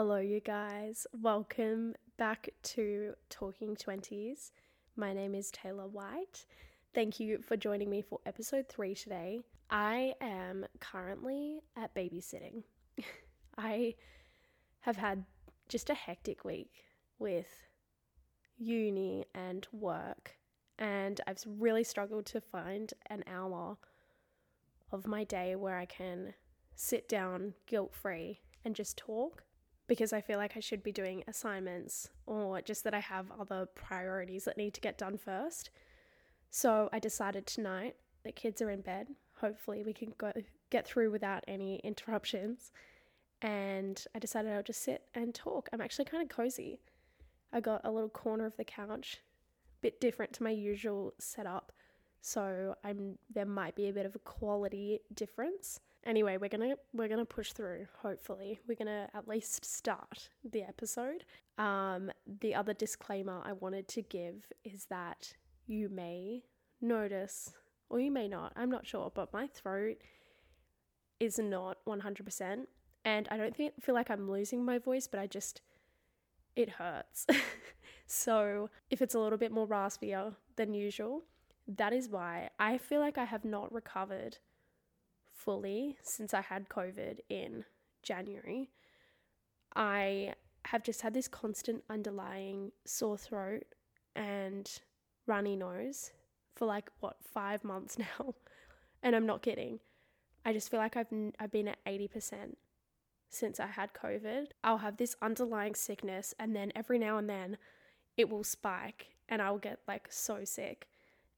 Hello, you guys. Welcome back to Talking 20s. My name is Taila White. Thank you for joining me for episode three today. I am currently at babysitting. I have had just a hectic week with uni and work, and I've really struggled to find an hour of my day where I can sit down guilt free and just talk because I feel like I should be doing assignments or just that I have other priorities that need to get done first. So I decided tonight that kids are in bed. Hopefully, we can go get through without any interruptions. And I decided I'll just sit and talk. I'm actually kind of cozy. I got a little corner of the couch, bit different to my usual setup. So I'm there might be a bit of a quality difference. Anyway, we're to we're to push through, hopefully. We're to at least start the episode. Um the other disclaimer I wanted to give is that you may notice or you may not. I'm not sure, but my throat is not 100% and I don't think feel like I'm losing my voice, but I just it hurts. so, if it's a little bit more raspier than usual, that is why I feel like I have not recovered fully since I had COVID in January. I have just had this constant underlying sore throat and runny nose for like what 5 months now. And I'm not kidding. I just feel like I've I've been at 80% since I had COVID. I'll have this underlying sickness and then every now and then it will spike and I'll get like so sick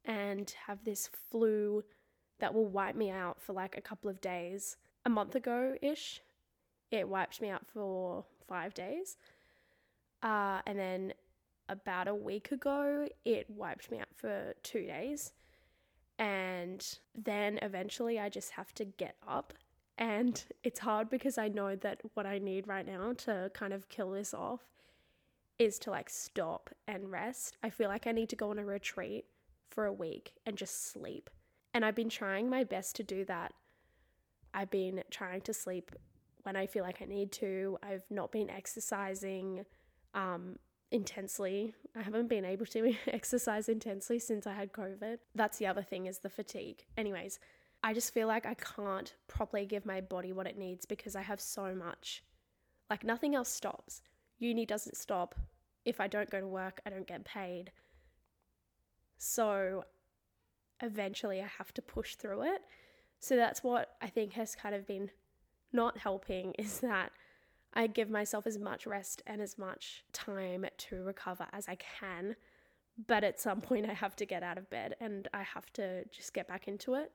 and have this flu that will wipe me out for like a couple of days. A month ago ish, it wiped me out for five days. Uh, and then about a week ago, it wiped me out for two days. And then eventually, I just have to get up. And it's hard because I know that what I need right now to kind of kill this off is to like stop and rest. I feel like I need to go on a retreat for a week and just sleep. And I've been trying my best to do that. I've been trying to sleep when I feel like I need to. I've not been exercising um, intensely. I haven't been able to exercise intensely since I had COVID. That's the other thing is the fatigue. Anyways, I just feel like I can't properly give my body what it needs because I have so much. Like nothing else stops. Uni doesn't stop. If I don't go to work, I don't get paid. So eventually I have to push through it. So that's what I think has kind of been not helping is that I give myself as much rest and as much time to recover as I can. But at some point, I have to get out of bed and I have to just get back into it.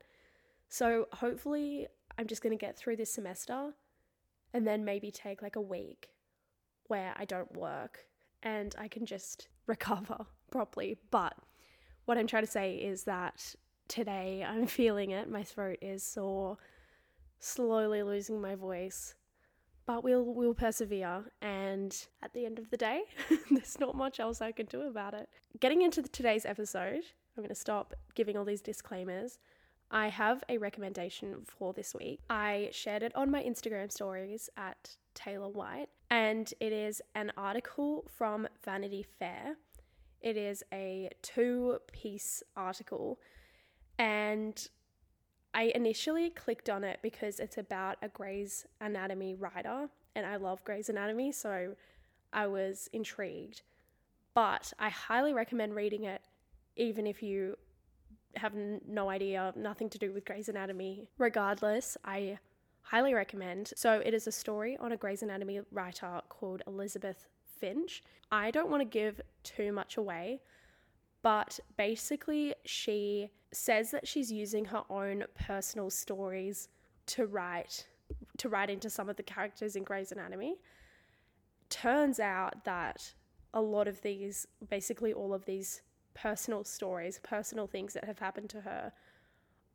So hopefully, I'm just going to get through this semester and then maybe take like a week where I don't work and I can just recover properly. But what I'm trying to say is that today I'm feeling it. My throat is sore, slowly losing my voice. But we'll we'll persevere and at the end of the day, there's not much else I can do about it. Getting into today's episode, I'm going to stop giving all these disclaimers. I have a recommendation for this week. I shared it on my Instagram stories at Taila White, and it is an article from Vanity Fair it is a two piece article, and I initially clicked on it because it's about a Grey's Anatomy writer, and I love Grey's Anatomy, so I was intrigued. But I highly recommend reading it, even if you have no idea, nothing to do with Grey's Anatomy. Regardless, I highly recommend. So, it is a story on a Grey's Anatomy writer called Elizabeth Finch. I don't want to give too much away, but basically, she says that she's using her own personal stories to write to write into some of the characters in Grey's Anatomy. Turns out that a lot of these, basically all of these personal stories, personal things that have happened to her,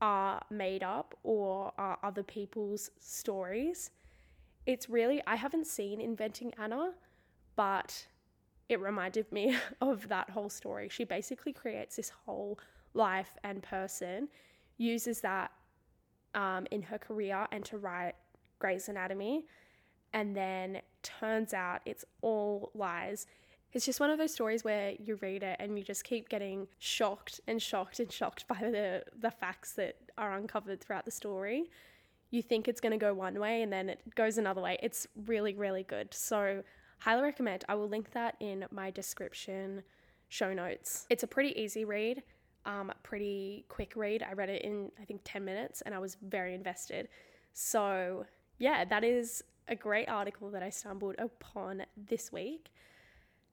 are made up or are other people's stories. It's really, I haven't seen Inventing Anna, but it reminded me of that whole story. She basically creates this whole life and person, uses that um, in her career and to write Grey's Anatomy. and then turns out it's all lies. It's just one of those stories where you read it and you just keep getting shocked and shocked and shocked by the the facts that are uncovered throughout the story. You think it's going to go one way and then it goes another way. It's really really good. So, highly recommend. I will link that in my description show notes. It's a pretty easy read, um, pretty quick read. I read it in I think 10 minutes and I was very invested. So, yeah, that is a great article that I stumbled upon this week.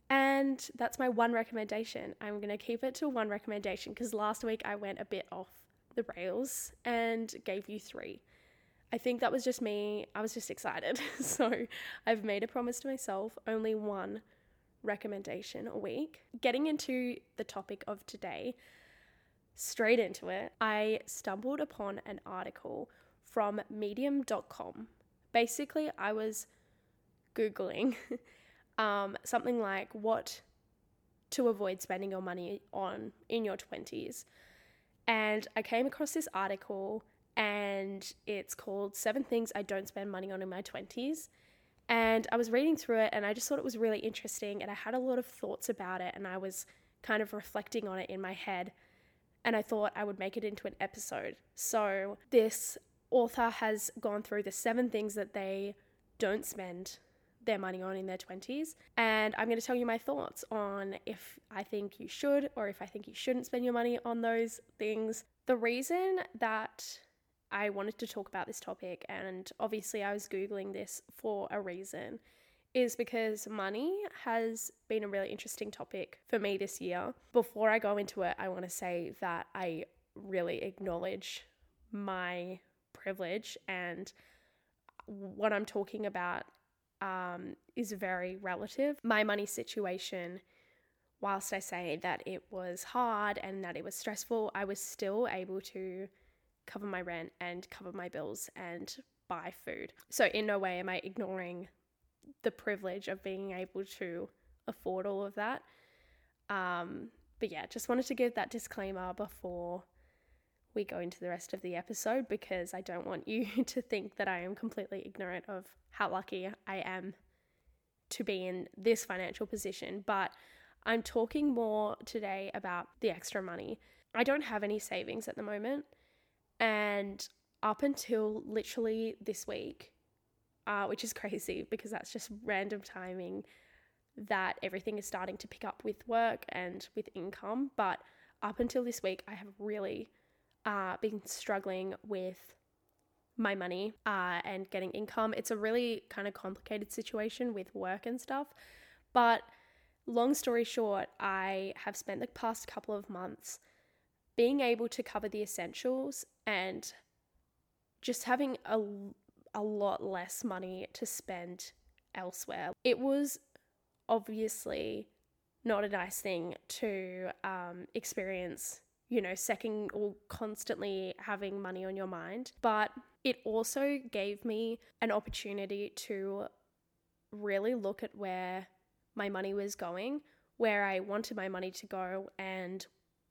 And that's my one recommendation. I'm going to keep it to one recommendation because last week I went a bit off the rails and gave you three. I think that was just me. I was just excited. so I've made a promise to myself only one recommendation a week. Getting into the topic of today, straight into it, I stumbled upon an article from medium.com. Basically, I was Googling um, something like what to avoid spending your money on in your 20s. And I came across this article and it's called Seven Things I Don't Spend Money On in My 20s. And I was reading through it and I just thought it was really interesting and I had a lot of thoughts about it and I was kind of reflecting on it in my head and I thought I would make it into an episode. So, this author has gone through the seven things that they don't spend their money on in their 20s. And I'm going to tell you my thoughts on if I think you should or if I think you shouldn't spend your money on those things. The reason that I wanted to talk about this topic, and obviously I was Googling this for a reason, is because money has been a really interesting topic for me this year. Before I go into it, I want to say that I really acknowledge my privilege and what I'm talking about um, is very relative. My money situation, whilst I say that it was hard and that it was stressful, I was still able to cover my rent and cover my bills and buy food. So, in no way am I ignoring the privilege of being able to afford all of that. Um, but yeah, just wanted to give that disclaimer before we go into the rest of the episode because I don't want you to think that I am completely ignorant of how lucky I am to be in this financial position. But I'm talking more today about the extra money. I don't have any savings at the moment. And up until literally this week, uh, which is crazy because that's just random timing that everything is starting to pick up with work and with income. But up until this week, I have really uh, been struggling with my money uh, and getting income. It's a really kind of complicated situation with work and stuff. But long story short, I have spent the past couple of months being able to cover the essentials and just having a, a lot less money to spend elsewhere. It was obviously not a nice thing to um, experience, you know, second or constantly having money on your mind, but it also gave me an opportunity to really look at where my money was going, where I wanted my money to go, and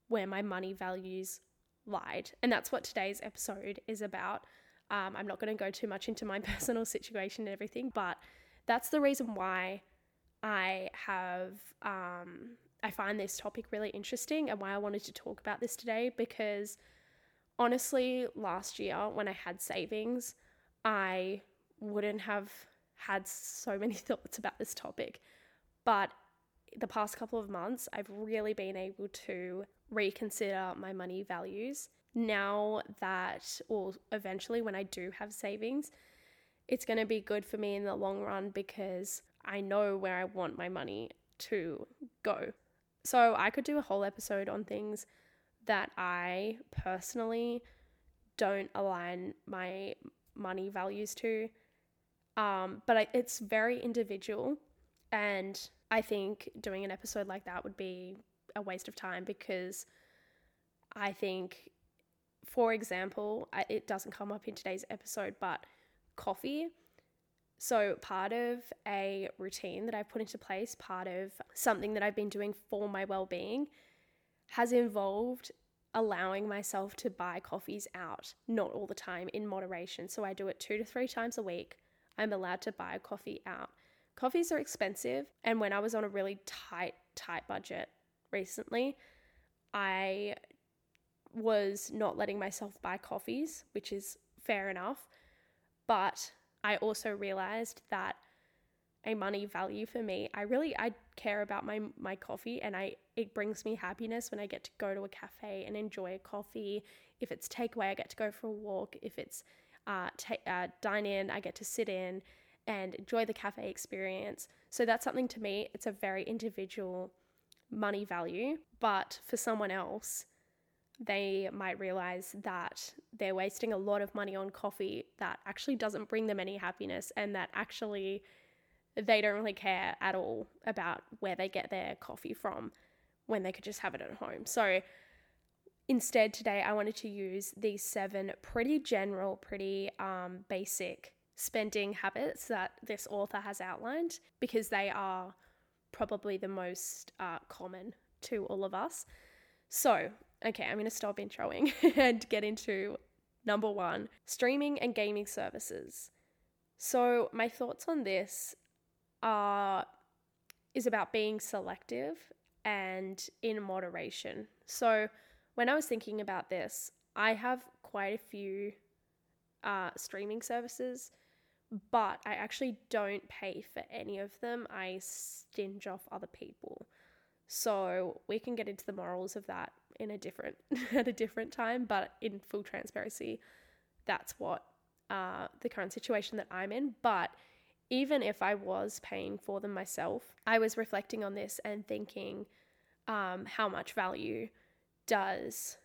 where my money values lied. And that's what today's episode is about. Um, I'm not going to go too much into my personal situation and everything, but that's the reason why I have, um, I find this topic really interesting and why I wanted to talk about this today because honestly, last year when I had savings, I wouldn't have had so many thoughts about this topic. But the past couple of months, I've really been able to reconsider my money values now that, or eventually when I do have savings, it's going to be good for me in the long run because I know where I want my money to go. So I could do a whole episode on things that I personally don't align my money values to. Um, but I, it's very individual. And I think doing an episode like that would be a waste of time because I think, for example, it doesn't come up in today's episode, but coffee. So, part of a routine that I've put into place, part of something that I've been doing for my well being, has involved allowing myself to buy coffees out, not all the time, in moderation. So, I do it two to three times a week. I'm allowed to buy a coffee out. Coffees are expensive, and when I was on a really tight, tight budget recently, I was not letting myself buy coffees, which is fair enough. But I also realized that a money value for me, I really I care about my my coffee and I it brings me happiness when I get to go to a cafe and enjoy a coffee. If it's takeaway, I get to go for a walk. If it's uh, uh, dine in, I get to sit in and enjoy the cafe experience. So that's something to me, it's a very individual money value. But for someone else, they might realize that they're wasting a lot of money on coffee that actually doesn't bring them any happiness and that actually they don't really care at all about where they get their coffee from when they could just have it at home. So instead, today I wanted to use these seven pretty general, pretty um, basic spending habits that this author has outlined because they are probably the most uh, common to all of us. So, okay, I'm going to stop introing and get into number one streaming and gaming services. So, my thoughts on this are is about being selective and in moderation. So, when I was thinking about this, I have quite a few uh, streaming services, but I actually don't pay for any of them. I stinge off other people. So we can get into the morals of that in a different at a different time, but in full transparency, that's what uh, the current situation that I'm in. But even if I was paying for them myself, I was reflecting on this and thinking um, how much value does,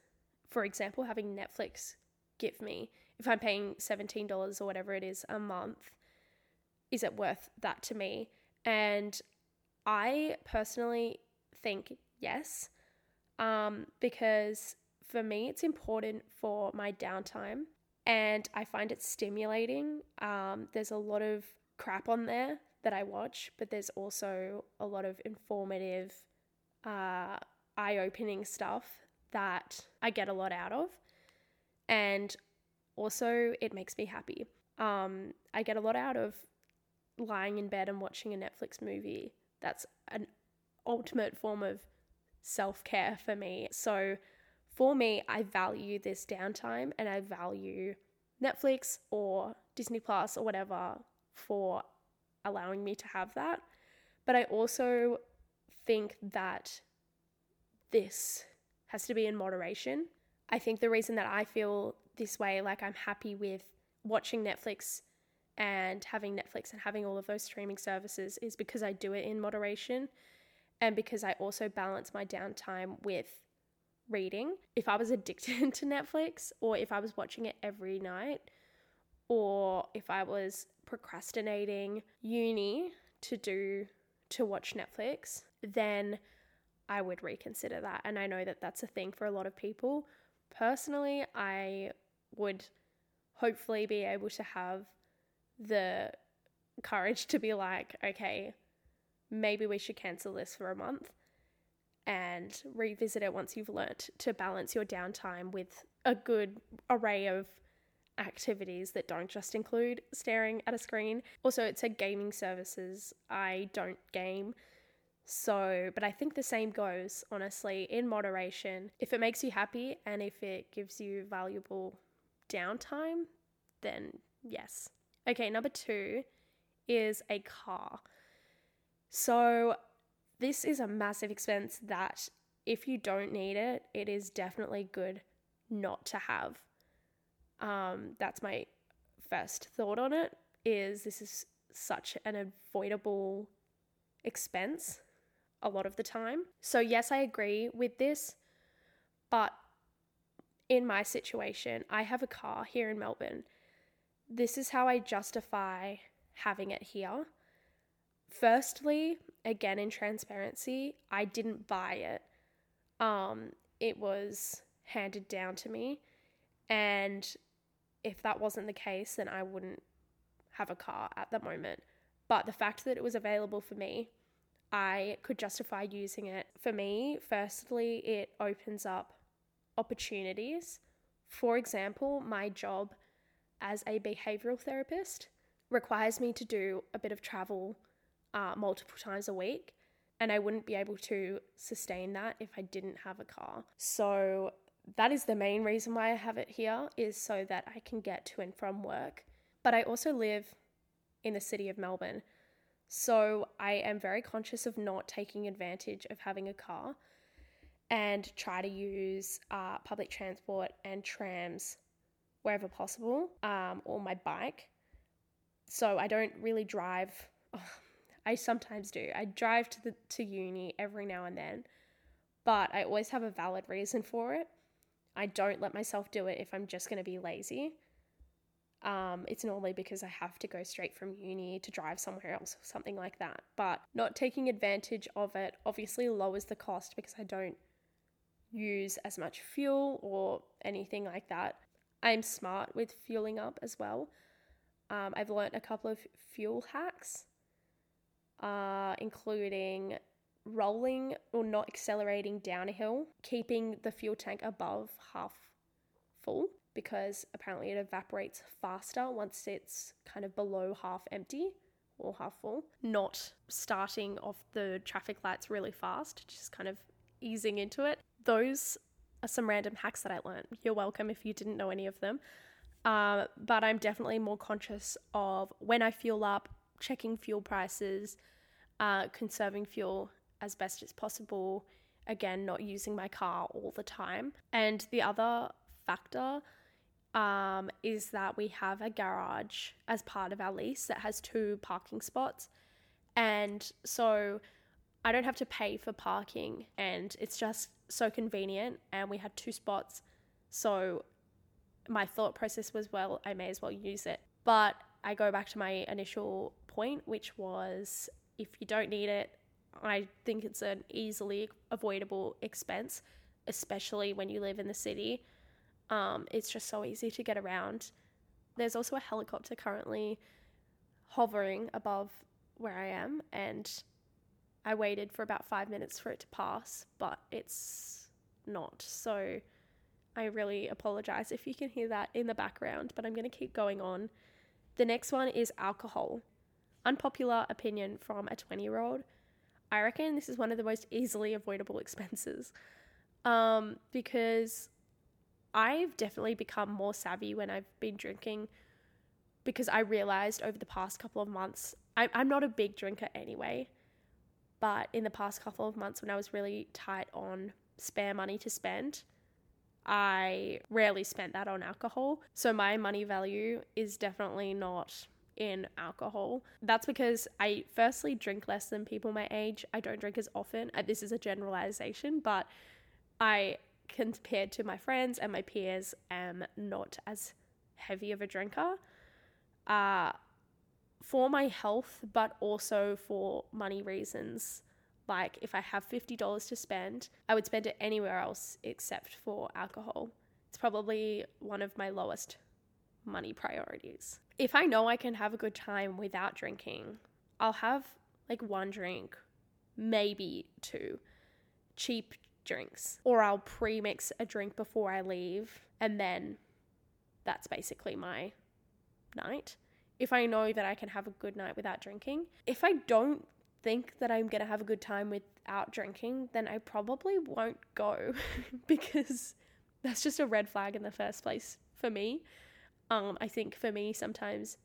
for example, having Netflix give me? If I'm paying $17 or whatever it is a month, is it worth that to me? And I personally think yes, um, because for me, it's important for my downtime and I find it stimulating. Um, there's a lot of crap on there that I watch, but there's also a lot of informative, uh, eye opening stuff that I get a lot out of. And also, it makes me happy. Um, I get a lot out of lying in bed and watching a Netflix movie. That's an ultimate form of self care for me. So, for me, I value this downtime and I value Netflix or Disney Plus or whatever for allowing me to have that. But I also think that this has to be in moderation. I think the reason that I feel this way, like I'm happy with watching Netflix and having Netflix and having all of those streaming services, is because I do it in moderation and because I also balance my downtime with reading. If I was addicted to Netflix or if I was watching it every night, or if I was procrastinating uni to do to watch Netflix, then I would reconsider that. And I know that that's a thing for a lot of people. Personally, I would hopefully be able to have the courage to be like, okay, maybe we should cancel this for a month and revisit it once you've learnt to balance your downtime with a good array of activities that don't just include staring at a screen. Also, it said gaming services. I don't game. So, but I think the same goes, honestly, in moderation. If it makes you happy and if it gives you valuable downtime, then yes. Okay, number two is a car. So, this is a massive expense that if you don't need it, it is definitely good not to have. Um, that's my first thought on it is this is such an avoidable expense a lot of the time. So yes, I agree with this, but in my situation, I have a car here in Melbourne. This is how I justify having it here firstly, again in transparency, I didn't buy it. Um, it was handed down to me, and if that wasn't the case, then I wouldn't have a car at the moment. But the fact that it was available for me, I could justify using it. For me, firstly, it opens up opportunities. For example, my job as a behavioral therapist requires me to do a bit of travel uh, multiple times a week. And I wouldn't be able to sustain that if I didn't have a car. So that is the main reason why I have it here, is so that I can get to and from work. But I also live in the city of Melbourne. So I am very conscious of not taking advantage of having a car and try to use uh, public transport and trams wherever possible um, or my bike. So I don't really drive. Oh, I sometimes do. I drive to the to uni every now and then, but I always have a valid reason for it. I don't let myself do it if I'm just going to be lazy. Um, it's normally because I have to go straight from uni to drive somewhere else or something like that. But not taking advantage of it obviously lowers the cost because I don't use as much fuel or anything like that. I'm smart with fueling up as well. Um, I've learned a couple of fuel hacks, uh, including rolling or not accelerating down a hill, keeping the fuel tank above half full because apparently it evaporates faster once it's kind of below half empty or half full. Not starting off the traffic lights really fast, just kind of easing into it. Those are some random hacks that I learned. You're welcome if you didn't know any of them. Uh, but I'm definitely more conscious of when I fuel up, checking fuel prices, uh, conserving fuel as best as possible. Again, not using my car all the time. And the other factor um, is that we have a garage as part of our lease that has two parking spots. And so I don't have to pay for parking, and it's just so convenient. And we had two spots. So my thought process was, well, I may as well use it. But I go back to my initial point, which was if you don't need it, I think it's an easily avoidable expense, especially when you live in the city. Um, it's just so easy to get around. There's also a helicopter currently hovering above where I am, and I waited for about five minutes for it to pass, but it's not. So I really apologize if you can hear that in the background, but I'm going to keep going on. The next one is alcohol. Unpopular opinion from a 20 year old. I reckon this is one of the most easily avoidable expenses um, because I've definitely become more savvy when I've been drinking because I realized over the past couple of months, I, I'm not a big drinker anyway, but in the past couple of months when I was really tight on spare money to spend, I rarely spent that on alcohol. So my money value is definitely not in alcohol. That's because I firstly drink less than people my age. I don't drink as often. Uh, this is a generalization, but I compared to my friends and my peers am not as heavy of a drinker. Uh for my health, but also for money reasons. Like if I have $50 to spend, I would spend it anywhere else except for alcohol. It's probably one of my lowest money priorities. If I know I can have a good time without drinking, I'll have like one drink, maybe two cheap drinks, or I'll pre mix a drink before I leave, and then that's basically my night. If I know that I can have a good night without drinking, if I don't think that I'm going to have a good time without drinking, then I probably won't go because that's just a red flag in the first place for me. Um, I think for me, sometimes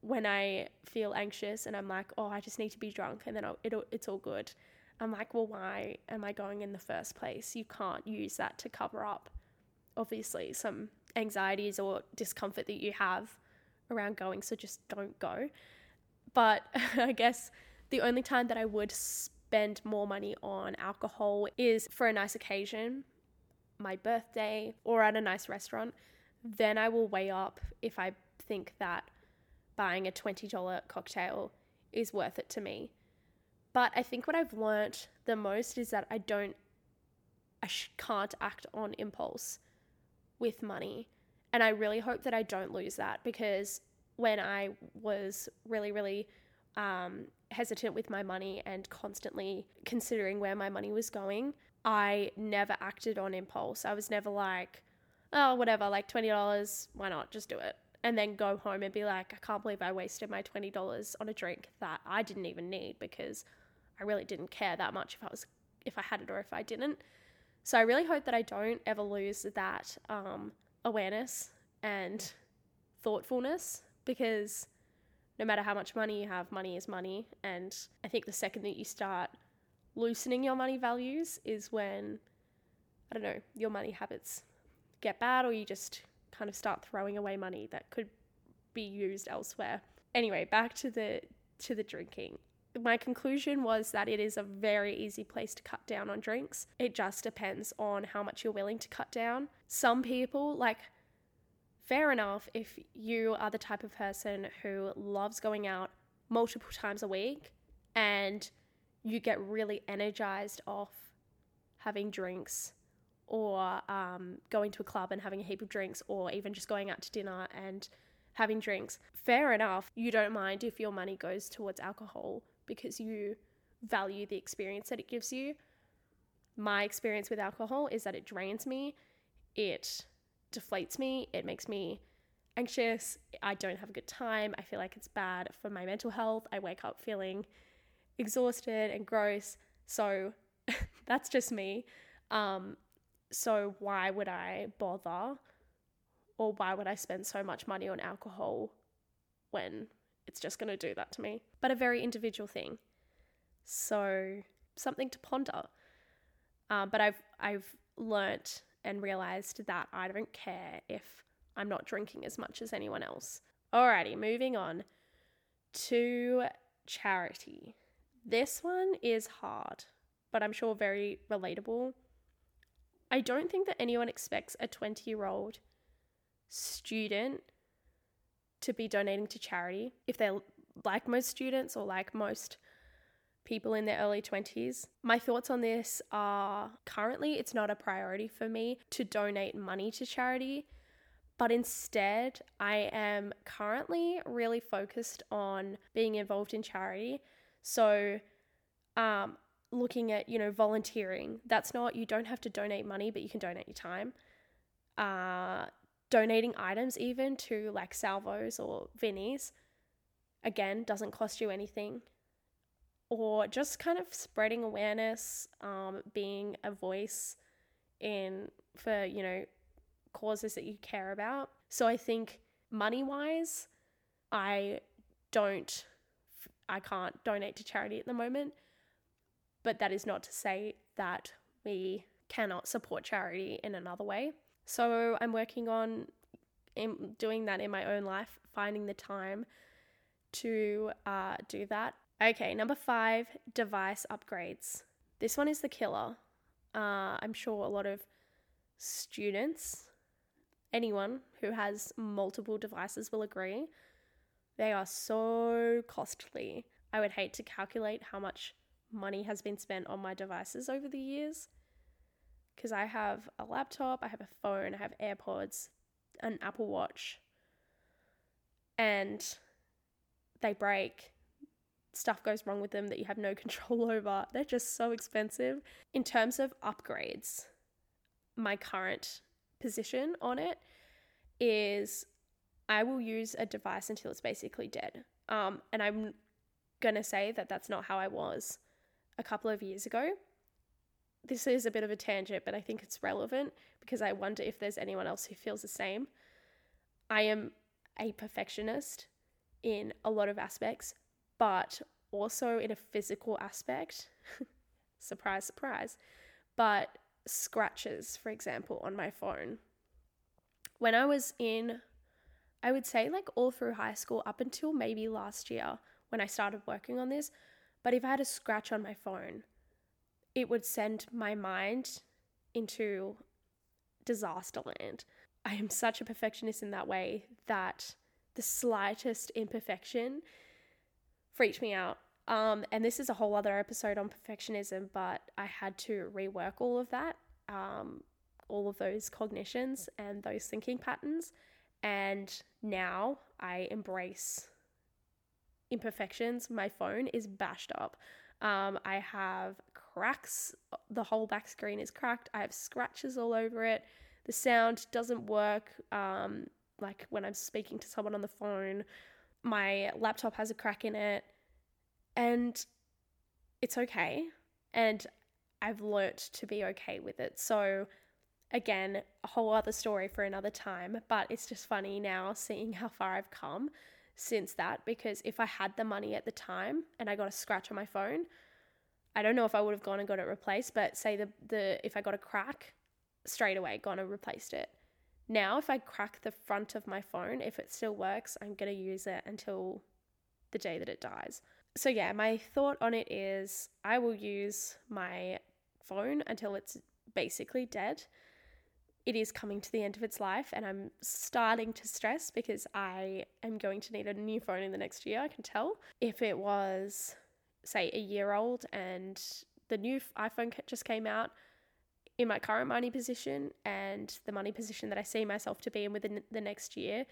when I feel anxious and I'm like, oh, I just need to be drunk and then it'll, it's all good. I'm like, well, why am I going in the first place? You can't use that to cover up, obviously, some anxieties or discomfort that you have around going. So just don't go. But I guess the only time that I would spend more money on alcohol is for a nice occasion, my birthday, or at a nice restaurant. Then I will weigh up if I think that buying a $20 cocktail is worth it to me. But I think what I've learnt the most is that I don't, I sh- can't act on impulse with money. And I really hope that I don't lose that because when I was really, really um, hesitant with my money and constantly considering where my money was going, I never acted on impulse. I was never like, oh, whatever, like $20, why not? Just do it. and then go home and be like, I can't believe I wasted my $20 on a drink that I didn't even need because I really didn't care that much if I was if I had it or if I didn't. So I really hope that I don't ever lose that um, awareness and thoughtfulness because no matter how much money you have, money is money. And I think the second that you start loosening your money values is when, I don't know, your money habits get bad or you just kind of start throwing away money that could be used elsewhere. Anyway, back to the to the drinking. My conclusion was that it is a very easy place to cut down on drinks. It just depends on how much you're willing to cut down. Some people like fair enough if you are the type of person who loves going out multiple times a week and you get really energized off having drinks or um, going to a club and having a heap of drinks or even just going out to dinner and having drinks. Fair enough, you don't mind if your money goes towards alcohol because you value the experience that it gives you. My experience with alcohol is that it drains me. It deflates me, it makes me anxious, I don't have a good time, I feel like it's bad for my mental health, I wake up feeling exhausted and gross. So that's just me. Um, so why would I bother or why would I spend so much money on alcohol when it's just going to do that to me? But a very individual thing. So something to ponder. Um, but I've I've learnt and realized that I don't care if I'm not drinking as much as anyone else. Alrighty, moving on to charity. This one is hard, but I'm sure very relatable. I don't think that anyone expects a 20 year old student to be donating to charity if they're like most students or like most people in their early 20s. My thoughts on this are currently it's not a priority for me to donate money to charity, but instead I am currently really focused on being involved in charity. So, um, looking at, you know, volunteering. That's not, you don't have to donate money, but you can donate your time. Uh, donating items even to like Salvos or Vinnie's, again, doesn't cost you anything or just kind of spreading awareness, um, being a voice in for you know causes that you care about. So I think money wise, I don't, I can't donate to charity at the moment, but that is not to say that we cannot support charity in another way. So I'm working on doing that in my own life, finding the time to uh, do that Okay, number five, device upgrades. This one is the killer. Uh, I'm sure a lot of students, anyone who has multiple devices will agree. They are so costly. I would hate to calculate how much money has been spent on my devices over the years. Because I have a laptop, I have a phone, I have AirPods, an Apple Watch, and they break stuff goes wrong with them that you have no control over. They're just so expensive. In terms of upgrades, my current position on it is I will use a device until it's basically dead. Um, and I'm going to say that that's not how I was a couple of years ago. This is a bit of a tangent, but I think it's relevant because I wonder if there's anyone else who feels the same. I am a perfectionist in a lot of aspects, but also in a physical aspect. surprise, surprise. But scratches, for example, on my phone. When I was in, I would say like all through high school, up until maybe last year when I started working on this, but if I had a scratch on my phone, it would send my mind into disaster land. I am such a perfectionist in that way that the slightest imperfection freaked me out. Um, and this is a whole other episode on perfectionism, but I had to rework all of that, um, all of those cognitions and those thinking patterns. And now I embrace imperfections. My phone is bashed up. Um, I have cracks. The whole back screen is cracked. I have scratches all over it. The sound doesn't work. Um, like when I'm speaking to someone on the phone. My laptop has a crack in it, and it's okay. And I've learnt to be okay with it. So, again, a whole other story for another time, but it's just funny now seeing how far I've come since that because if I had the money at the time and I got a scratch on my phone, I don't know if I would have gone and got it replaced, but say the the if I got a crack straight away, gone and replaced it. Now, if I crack the front of my phone, if it still works, I'm going to use it until the day that it dies. So, yeah, my thought on it is I will use my phone until it's basically dead. It is coming to the end of its life, and I'm starting to stress because I am going to need a new phone in the next year. I can tell. If it was, say, a year old and the new iPhone just came out, in my current money position and the money position that I see myself to be in within the next year,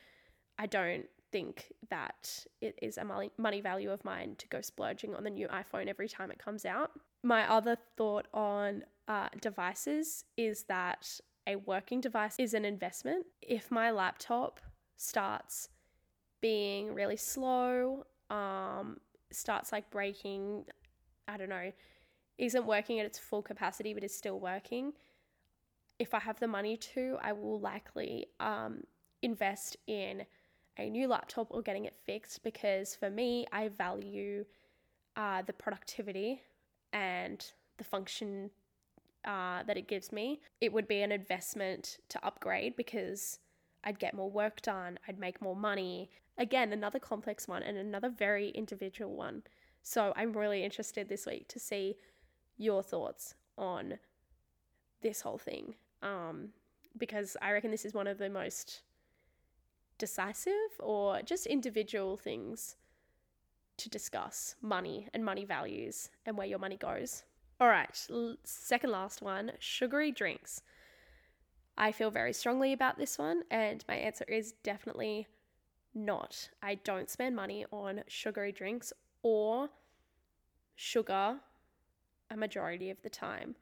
I don't think that it is a money, value of mine to go splurging on the new iPhone every time it comes out. My other thought on uh, devices is that a working device is an investment. If my laptop starts being really slow, um, starts like breaking, I don't know, isn't working at its full capacity but is still working, if I have the money to, I will likely um, invest in a new laptop or getting it fixed because for me, I value uh, the productivity and the function uh, that it gives me. It would be an investment to upgrade because I'd get more work done, I'd make more money. Again, another complex one and another very individual one. So I'm really interested this week to see your thoughts on this whole thing um, because I reckon this is one of the most decisive or just individual things to discuss money and money values and where your money goes. All right, second last one sugary drinks. I feel very strongly about this one, and my answer is definitely not. I don't spend money on sugary drinks or sugar a majority of the time.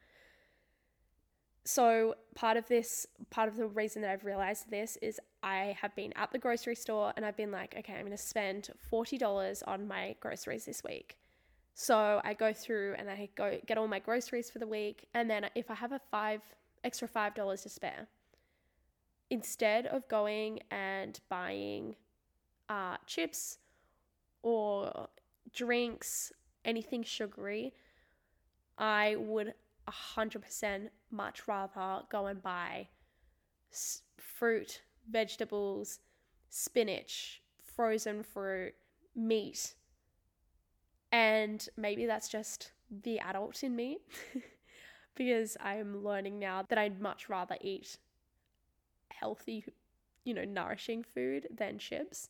So, part of this, part of the reason that I've realized this is I have been at the grocery store and I've been like, okay, I'm going to spend $40 on my groceries this week. So, I go through and I go get all my groceries for the week. And then if I have a five extra $5 to spare, instead of going and buying uh, chips or drinks, anything sugary, I would 100% much rather go and buy s- fruit, vegetables, spinach, frozen fruit, meat. And maybe that's just the adult in me because I'm learning now that I'd much rather eat healthy, you know, nourishing food than chips.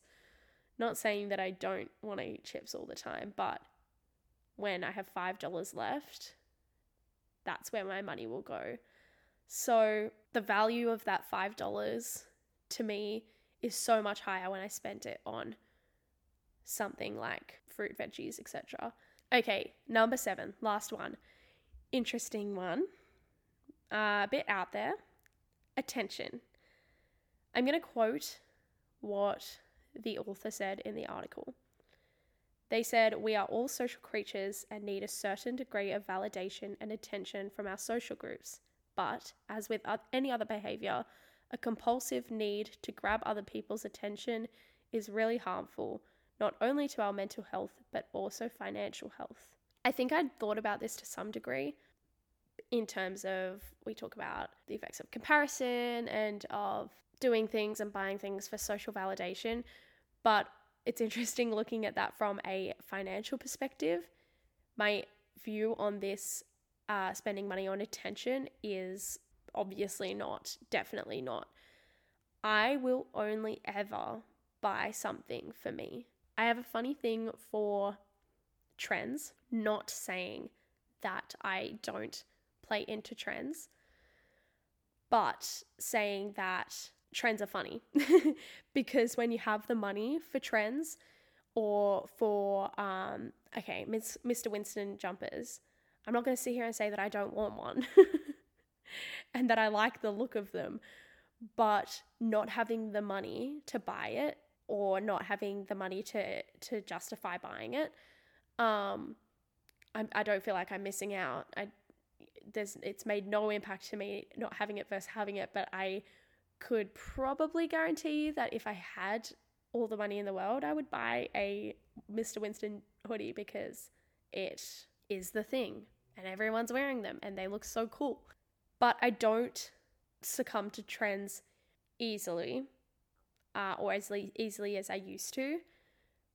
Not saying that I don't want to eat chips all the time, but when I have $5 left, that's where my money will go. So the value of that $5 to me is so much higher when I spent it on something like fruit, veggies, etc. Okay, number seven, last one. Interesting one. Uh, a bit out there. Attention. I'm going to quote what the author said in the article. They said, We are all social creatures and need a certain degree of validation and attention from our social groups. But, as with any other behavior, a compulsive need to grab other people's attention is really harmful, not only to our mental health, but also financial health. I think I'd thought about this to some degree in terms of we talk about the effects of comparison and of doing things and buying things for social validation. But it's interesting looking at that from a financial perspective. My view on this uh, spending money on attention is obviously not, definitely not. I will only ever buy something for me. I have a funny thing for trends, not saying that I don't play into trends, but saying that trends are funny. Because when you have the money for trends or for um okay mr winston jumpers i'm not going to sit here and say that i don't want one and that i like the look of them but not having the money to buy it or not having the money to to justify buying it um I, I don't feel like i'm missing out. I there's it's made no impact to me not having it versus having it but i could probably guarantee you that if i had all the money in the world i would buy a mr winston hoodie because it is the thing and everyone's wearing them and they look so cool but i don't succumb to trends easily uh, or as le- easily as I used to.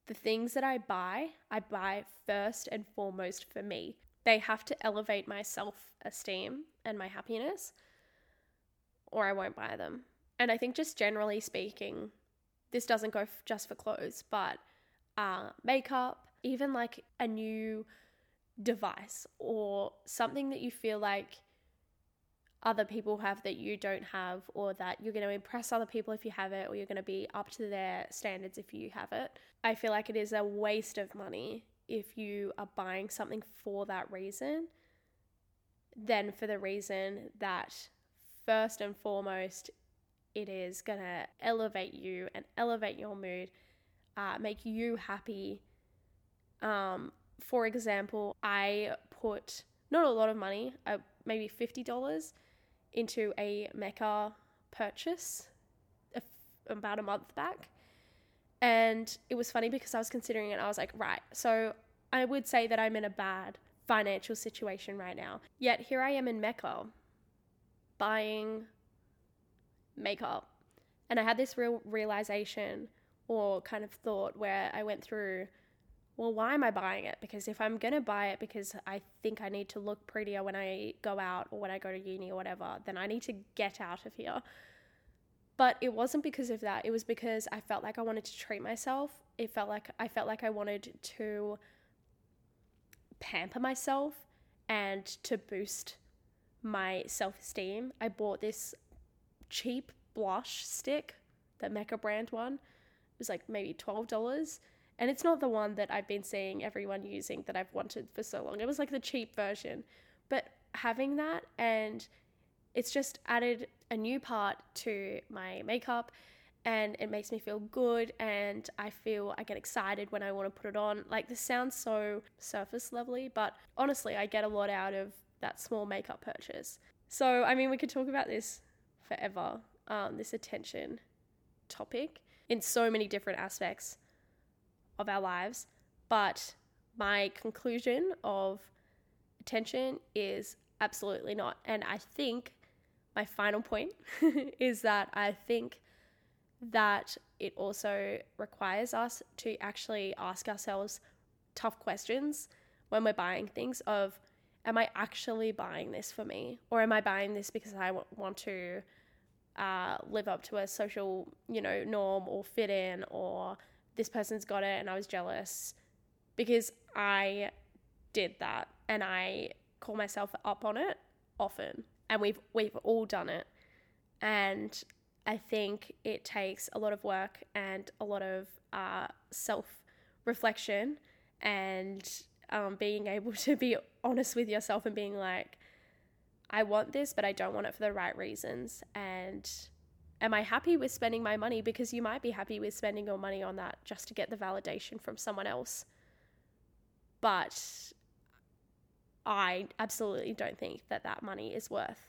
The things that I buy, I buy first and foremost for me. They have to elevate my self esteem and my happiness, or I won't buy them. And I think, just generally speaking, this doesn't go f- just for clothes, but uh, makeup, even like a new device or something that you feel like other people have that you don't have, or that you're going to impress other people if you have it, or you're going to be up to their standards if you have it. I feel like it is a waste of money if you are buying something for that reason, than for the reason that first and foremost, it is going to elevate you and elevate your mood, uh, make you happy. Um, for example, I put not a lot of money, uh, maybe $50 into a Mecca purchase about a month back. And it was funny because I was considering it. I was like, right, so I would say that I'm in a bad financial situation right now. Yet here I am in Mecca buying makeup. And I had this real realization or kind of thought where I went through well, why am I buying it? Because if I'm going to buy it because I think I need to look prettier when I go out or when I go to uni or whatever, then I need to get out of here. But it wasn't because of that. It was because I felt like I wanted to treat myself. It felt like I felt like I wanted to pamper myself and to boost my self-esteem. I bought this cheap blush stick, the Mecca brand one. It was like maybe $12 and it's not the one that I've been seeing everyone using that I've wanted for so long. It was like the cheap version. But having that and it's just added a new part to my makeup and it makes me feel good and I feel I get excited when I want to put it on. Like this sounds so surface lovely, but honestly, I get a lot out of that small makeup purchase. So, I mean, we could talk about this forever, um, this attention topic in so many different aspects of our lives. But my conclusion of attention is absolutely not. And I think my final point is that I think that it also requires us to actually ask ourselves tough questions when we're buying things of am I actually buying this for me? Or am I buying this because I w- want to uh, live up to a social, you know, norm or fit in or this person's got it and I was jealous because I did that and I call myself up on it often. And we've we've all done it. And I think it takes a lot of work and a lot of uh, self reflection and um, being able to be honest with yourself and being like, I want this, but I don't want it for the right reasons. And am I happy with spending my money? Because you might be happy with spending your money on that just to get the validation from someone else. But I absolutely don't think that that money is worth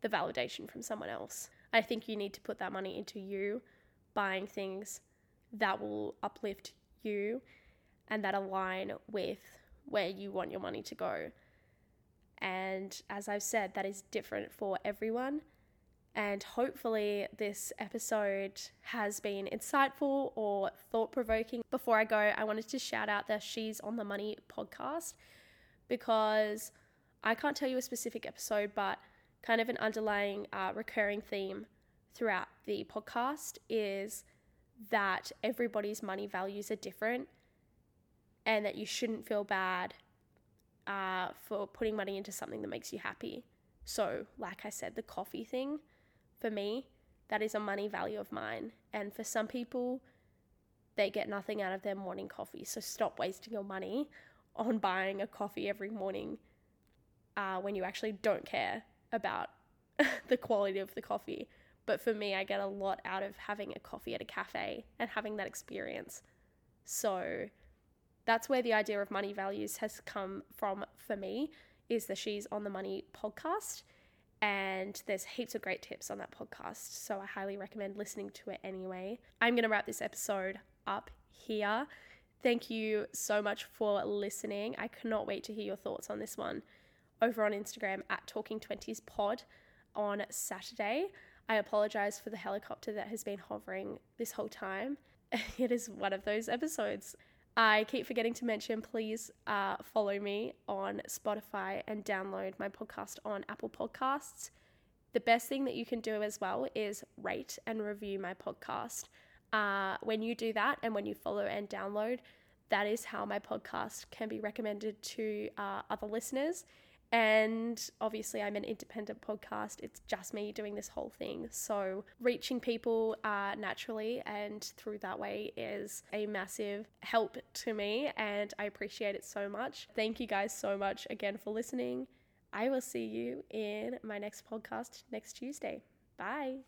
the validation from someone else. I think you need to put that money into you, buying things that will uplift you and that align with where you want your money to go. And as I've said, that is different for everyone. And hopefully, this episode has been insightful or thought provoking. Before I go, I wanted to shout out the She's on the Money podcast because I can't tell you a specific episode, but kind of an underlying uh, recurring theme throughout the podcast is that everybody's money values are different and that you shouldn't feel bad uh, for putting money into something that makes you happy. So, like I said, the coffee thing for me, that is a money value of mine. And for some people, they get nothing out of their morning coffee. So stop wasting your money on buying a coffee every morning uh, when you actually don't care about the quality of the coffee. But for me, I get a lot out of having a coffee at a cafe and having that experience. So that's where the idea of money values has come from for me is the She's on the Money podcast. And there's heaps of great tips on that podcast. So I highly recommend listening to it anyway. I'm going to wrap this episode up here. Thank you so much for listening. I cannot wait to hear your thoughts on this one over on Instagram at Talking20s Pod on Saturday. I apologize for the helicopter that has been hovering this whole time. It is one of those episodes. I keep forgetting to mention, please uh, follow me on Spotify and download my podcast on Apple Podcasts. The best thing that you can do as well is rate and review my podcast. Uh, when you do that and when you follow and download, that is how my podcast can be recommended to uh, other listeners. And obviously, I'm an independent podcast. It's just me doing this whole thing. So, reaching people uh, naturally and through that way is a massive help to me. And I appreciate it so much. Thank you guys so much again for listening. I will see you in my next podcast next Tuesday. Bye.